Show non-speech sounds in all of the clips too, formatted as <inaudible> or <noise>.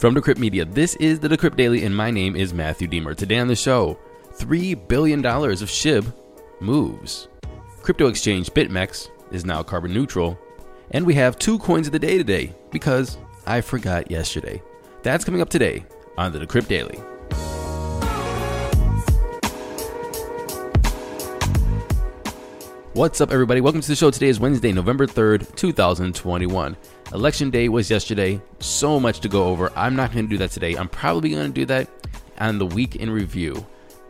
From Decrypt Media, this is the Decrypt Daily, and my name is Matthew Diemer. Today on the show, $3 billion of SHIB moves. Crypto exchange BitMEX is now carbon neutral. And we have two coins of the day today because I forgot yesterday. That's coming up today on the Decrypt Daily. What's up, everybody? Welcome to the show. Today is Wednesday, November 3rd, 2021. Election day was yesterday. So much to go over. I'm not going to do that today. I'm probably going to do that on the week in review,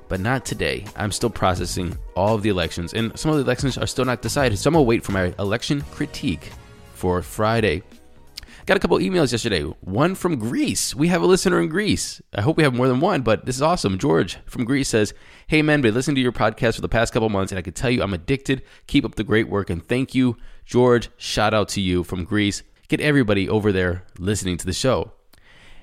but not today. I'm still processing all of the elections, and some of the elections are still not decided. So I'm going to wait for my election critique for Friday. Got a couple emails yesterday. One from Greece. We have a listener in Greece. I hope we have more than one, but this is awesome. George from Greece says, Hey man, been listening to your podcast for the past couple months, and I can tell you I'm addicted. Keep up the great work, and thank you, George. Shout out to you from Greece. Get everybody over there listening to the show.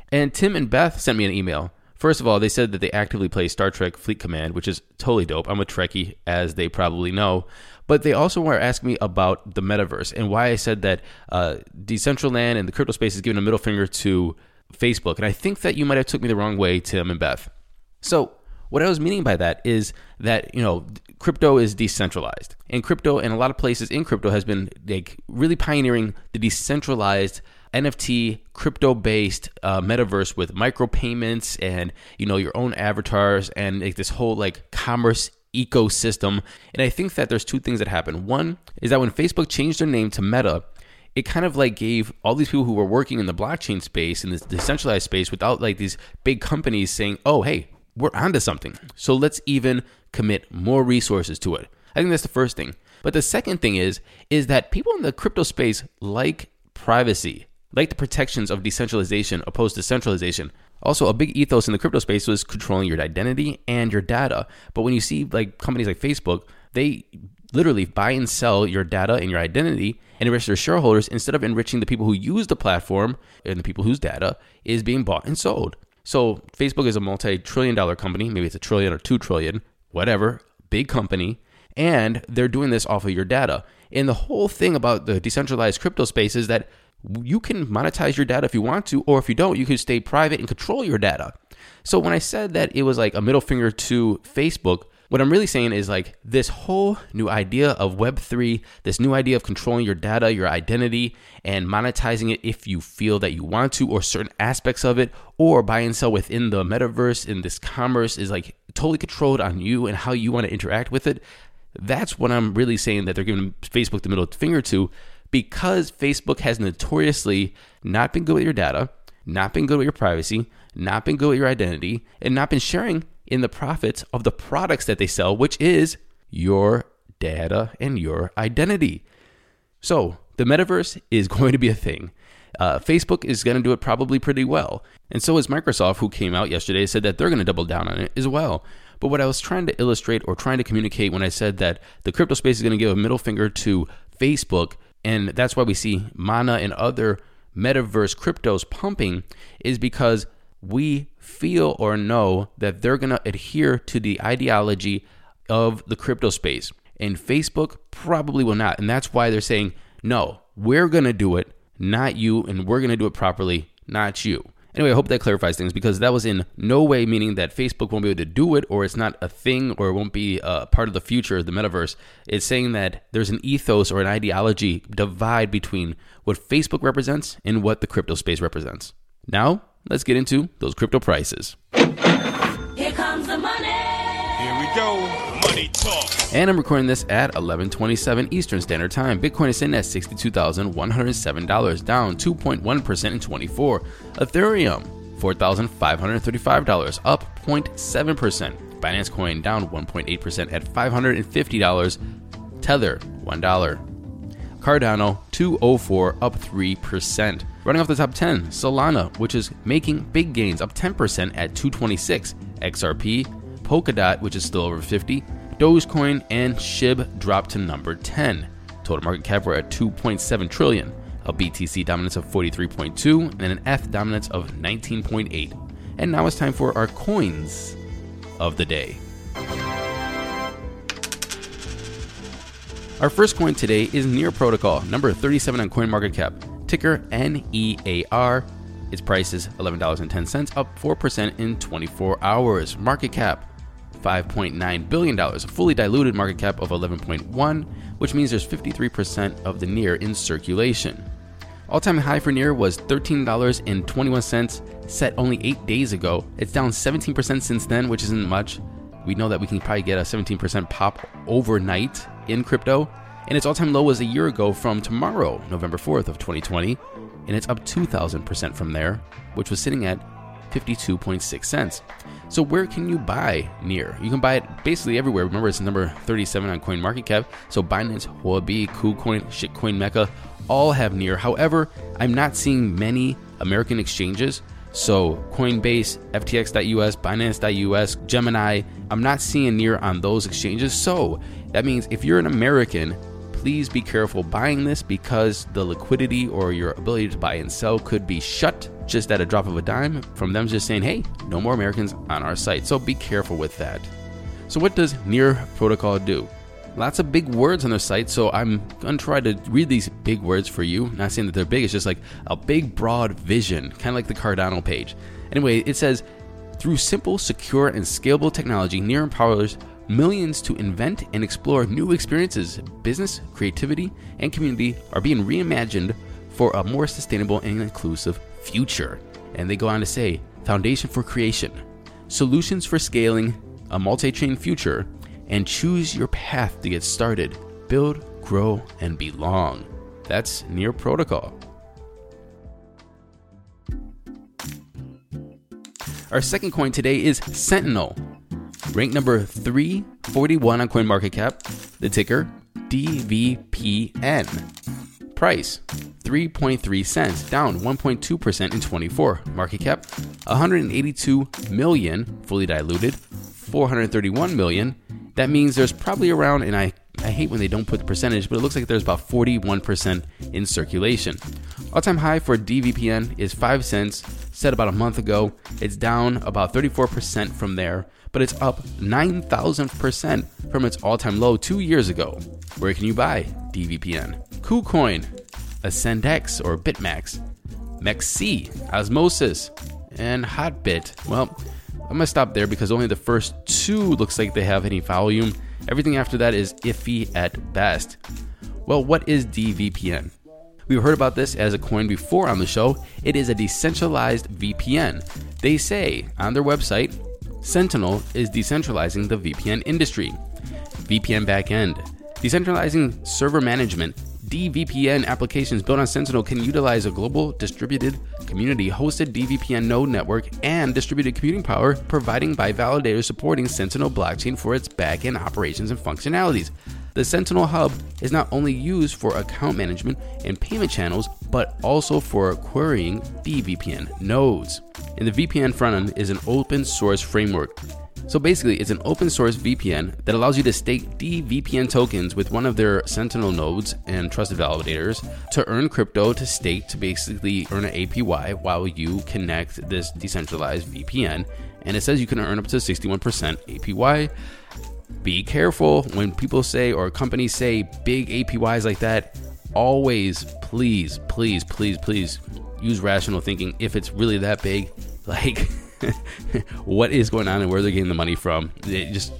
And Tim and Beth sent me an email. First of all, they said that they actively play Star Trek Fleet Command, which is totally dope. I'm a Trekkie, as they probably know. But they also want to ask me about the metaverse and why I said that uh, Decentraland and the crypto space is giving a middle finger to Facebook. And I think that you might have took me the wrong way, Tim and Beth. So what I was meaning by that is that you know crypto is decentralized, and crypto and a lot of places in crypto has been like really pioneering the decentralized NFT crypto based uh, metaverse with micropayments and you know your own avatars and like this whole like commerce ecosystem. And I think that there's two things that happen. One is that when Facebook changed their name to Meta, it kind of like gave all these people who were working in the blockchain space in this decentralized space without like these big companies saying, "Oh, hey, we're onto something." So let's even commit more resources to it. I think that's the first thing. But the second thing is is that people in the crypto space like privacy, like the protections of decentralization opposed to centralization. Also, a big ethos in the crypto space was controlling your identity and your data. But when you see like companies like Facebook, they literally buy and sell your data and your identity and enrich their shareholders instead of enriching the people who use the platform and the people whose data is being bought and sold. So Facebook is a multi-trillion dollar company, maybe it's a trillion or 2 trillion, whatever, big company, and they're doing this off of your data. And the whole thing about the decentralized crypto space is that you can monetize your data if you want to, or if you don't, you can stay private and control your data. So when I said that it was like a middle finger to Facebook, what I'm really saying is like this whole new idea of Web3, this new idea of controlling your data, your identity, and monetizing it if you feel that you want to, or certain aspects of it, or buy and sell within the metaverse in this commerce is like totally controlled on you and how you want to interact with it. That's what I'm really saying that they're giving Facebook the middle finger to because Facebook has notoriously not been good with your data, not been good with your privacy, not been good with your identity, and not been sharing in the profits of the products that they sell, which is your data and your identity. So, the metaverse is <laughs> going to be a thing. Uh, Facebook is going to do it probably pretty well. And so is Microsoft, who came out yesterday, said that they're going to double down on it as well. But what I was trying to illustrate or trying to communicate when I said that the crypto space is going to give a middle finger to Facebook and that's why we see Mana and other metaverse cryptos pumping, is because we feel or know that they're going to adhere to the ideology of the crypto space. And Facebook probably will not. And that's why they're saying, no, we're going to do it, not you, and we're going to do it properly, not you. Anyway, I hope that clarifies things because that was in no way meaning that Facebook won't be able to do it or it's not a thing or it won't be a part of the future of the metaverse. It's saying that there's an ethos or an ideology divide between what Facebook represents and what the crypto space represents. Now, let's get into those crypto prices. Here comes the money. Here we go. Money talk. And I'm recording this at 11:27 Eastern Standard Time. Bitcoin is sitting at $62,107, down 2.1% in 24. Ethereum $4,535, up 0.7%. Binance Coin down 1.8% at $550. Tether $1. Cardano 204 up 3%. Running off the top 10, Solana, which is making big gains up 10% at 226. XRP, Polkadot, which is still over 50. Dogecoin and SHIB dropped to number 10. Total market cap we're at 2.7 trillion. A BTC dominance of 43.2 and an ETH dominance of 19.8. And now it's time for our coins of the day. Our first coin today is Near Protocol, number 37 on CoinMarketCap, ticker NEAR. Its price is $11.10, up 4% in 24 hours. Market cap $5.9 billion, a fully diluted market cap of 11.1, which means there's 53% of the Near in circulation. All time high for Near was $13.21, set only 8 days ago. It's down 17% since then, which isn't much. We know that we can probably get a 17% pop overnight in crypto, and its all-time low was a year ago from tomorrow, November 4th of 2020, and it's up 2000% from there, which was sitting at 52.6 cents. So where can you buy Near? You can buy it basically everywhere. Remember, it's number 37 on CoinMarketCap. So Binance, Huobi, KuCoin, Shitcoin Mecca all have Near. However, I'm not seeing many American exchanges so Coinbase, FTX.us, Binance.us, Gemini, I'm not seeing near on those exchanges. So that means if you're an American, please be careful buying this because the liquidity or your ability to buy and sell could be shut just at a drop of a dime from them just saying, hey, no more Americans on our site. So be careful with that. So, what does Near Protocol do? lots of big words on their site, so I'm gonna try to read these big words for you. Not saying that they're big, it's just like a big, broad vision, kind of like the Cardano page. Anyway, it says through simple, secure, and scalable technology, Near empowers millions to invent and explore new experiences. Business, creativity, and community are being reimagined for a more sustainable and inclusive future. And they go on to say, foundation for creation, solutions for scaling a multi chain future and choose your path to get started. Build, grow, and belong. That's Near Protocol. Our second coin today is Sentinel. Rank number 341 on CoinMarketCap. The ticker DVPN. Price 3.3 cents, down 1.2% in 24. Market cap 182 million, fully diluted. 431 million that means there's probably around, and I, I hate when they don't put the percentage, but it looks like there's about 41% in circulation. All time high for DVPN is 5 cents, set about a month ago. It's down about 34% from there, but it's up 9,000% from its all time low two years ago. Where can you buy DVPN? KuCoin, Ascendex or BitMax, MEXC, Osmosis, and Hotbit. Well, I'm gonna stop there because only the first two looks like they have any volume. Everything after that is iffy at best. Well, what is DVPN? We've heard about this as a coin before on the show. It is a decentralized VPN. They say on their website, Sentinel is decentralizing the VPN industry. VPN backend, decentralizing server management, DVPN applications built on Sentinel can utilize a global distributed community hosted DVPN node network and distributed computing power providing by validators supporting Sentinel blockchain for its backend operations and functionalities. The Sentinel Hub is not only used for account management and payment channels, but also for querying DVPN nodes. And the VPN front end is an open source framework so basically, it's an open source VPN that allows you to stake DVPN tokens with one of their Sentinel nodes and trusted validators to earn crypto to stake to basically earn an APY while you connect this decentralized VPN. And it says you can earn up to 61% APY. Be careful when people say or companies say big APYs like that. Always, please, please, please, please use rational thinking if it's really that big. <laughs> Like, what is going on and where they're getting the money from. It just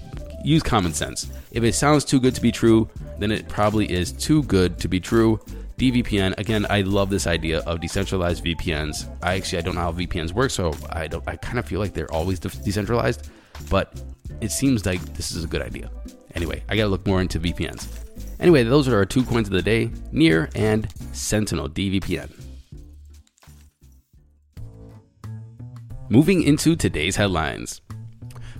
use common sense. If it sounds too good to be true, then it probably is too good to be true. DVPN again, I love this idea of decentralized VPNs. I actually I don't know how VPNs work, so I don't. I kind of feel like they're always de- decentralized, but it seems like this is a good idea. Anyway, I gotta look more into VPNs. Anyway, those are our two coins of the day: Near and Sentinel DVPN. Moving into today's headlines.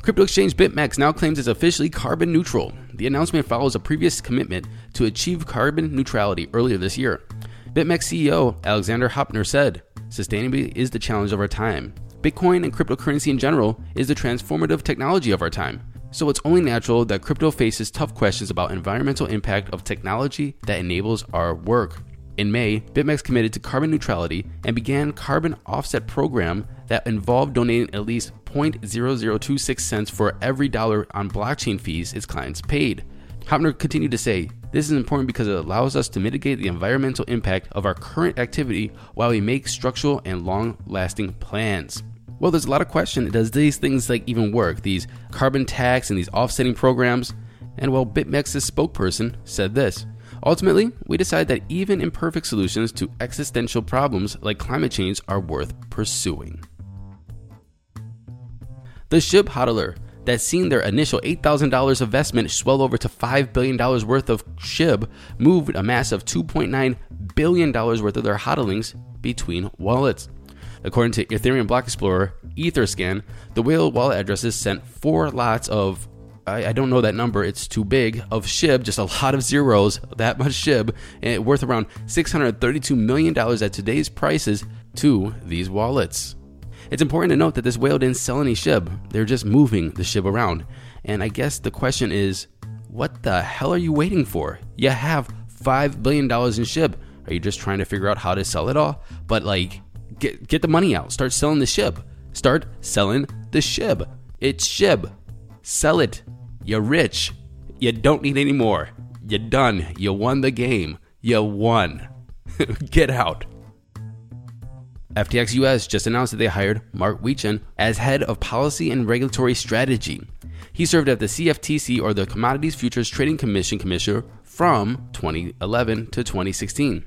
Crypto exchange BitMEX now claims it's officially carbon neutral. The announcement follows a previous commitment to achieve carbon neutrality earlier this year. BitMEX CEO Alexander Höptner said, Sustainability is the challenge of our time. Bitcoin and cryptocurrency in general is the transformative technology of our time. So it's only natural that crypto faces tough questions about environmental impact of technology that enables our work. In May, BitMEX committed to carbon neutrality and began carbon offset program that involved donating at least 0.0026 cents for every dollar on blockchain fees its clients paid. Höptner continued to say, This is important because it allows us to mitigate the environmental impact of our current activity while we make structural and long lasting plans. Well, there's a lot of question. Does these things like even work? These carbon tax and these offsetting programs? And well, BitMEX's spokesperson said this. Ultimately, we decide that even imperfect solutions to existential problems like climate change are worth pursuing. The SHIB hodler that's seen their initial $8,000 investment swell over to $5 billion worth of SHIB moved a massive $2.9 billion worth of their hodlings between wallets. According to Ethereum Block Explorer, Etherscan, the whale wallet addresses sent four lots of I, don't know that number, it's too big, of SHIB, just a lot of zeros, that much SHIB, and worth around $632 million at today's prices to these wallets. It's important to note that this whale didn't sell any SHIB, they're just moving the SHIB around. And I guess the question is, what the hell are you waiting for? You have $5 billion in SHIB. Are you just trying to figure out how to sell it all? But like, get, get the money out. Start selling the SHIB. Start selling the SHIB. It's SHIB. Sell it. You're rich. You don't need any more. You're done. You won the game. You won. <laughs> get out. FTX US just announced that they hired Mark Wetjen as head of policy and regulatory strategy. He served as the CFTC or the Commodities Futures Trading Commission commissioner from 2011 to 2016.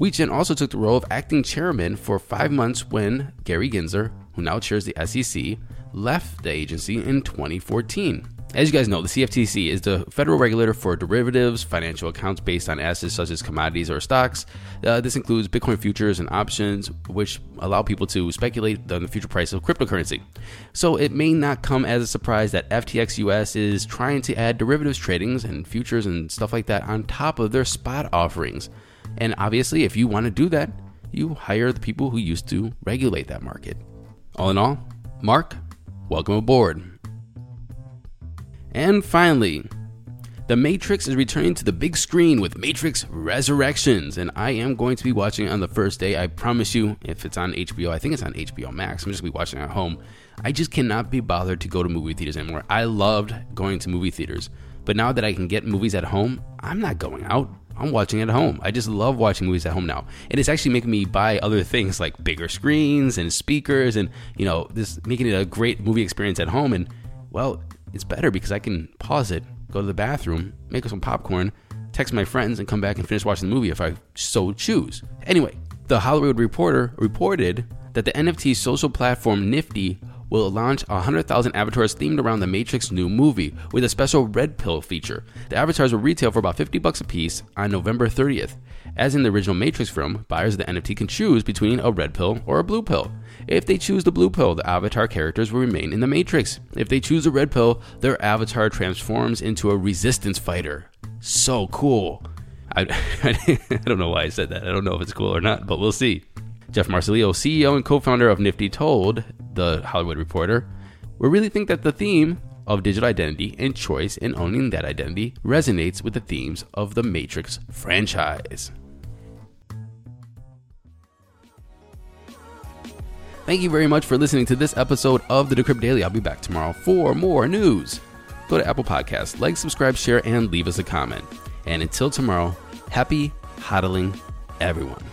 Wetjen also took the role of acting chairman for five months when Gary Gensler, who now chairs the SEC, left the agency in 2014. As you guys know, the CFTC is the federal regulator for derivatives, financial accounts based on assets such as commodities or stocks. Uh, this includes Bitcoin futures and options, which allow people to speculate on the future price of cryptocurrency. So it may not come as a surprise that FTX US is trying to add derivatives tradings and futures and stuff like that on top of their spot offerings. And obviously, if you want to do that, you hire the people who used to regulate that market. All in all, Mark, welcome aboard. And finally, The Matrix is returning to the big screen with Matrix Resurrections, and I am going to be watching it on the first day. I promise you, if it's on HBO, I think it's on HBO Max. I'm just gonna be watching at home. I just cannot be bothered to go to movie theaters anymore. I loved going to movie theaters, but now that I can get movies at home, I'm not going out. I'm watching at home. I just love watching movies at home now. And it's actually making me buy other things like bigger screens and speakers and, you know, this making it a great movie experience at home. And, well, it's better because I can pause it, go to the bathroom, make some popcorn, text my friends, and come back and finish watching the movie if I so choose. Anyway, the Hollywood Reporter reported that the NFT social platform Nifty will launch 100,000 avatars themed around the Matrix new movie with a special red pill feature. The avatars will retail for about 50 bucks a piece on November 30th. As in the original Matrix film, buyers of the NFT can choose between a red pill or a blue pill. If they choose the blue pill, the avatar characters will remain in the Matrix. If they choose the red pill, their avatar transforms into a resistance fighter. So cool. I, <laughs> I don't know why I said that. I don't know if it's cool or not, but we'll see. Jeff Marcilio, CEO and co founder of Nifty, told The Hollywood Reporter We really think that the theme of digital identity and choice in owning that identity resonates with the themes of the Matrix franchise. Thank you very much for listening to this episode of the Decrypt Daily. I'll be back tomorrow for more news. Go to Apple Podcasts, like, subscribe, share, and leave us a comment. And until tomorrow, happy hodling, everyone.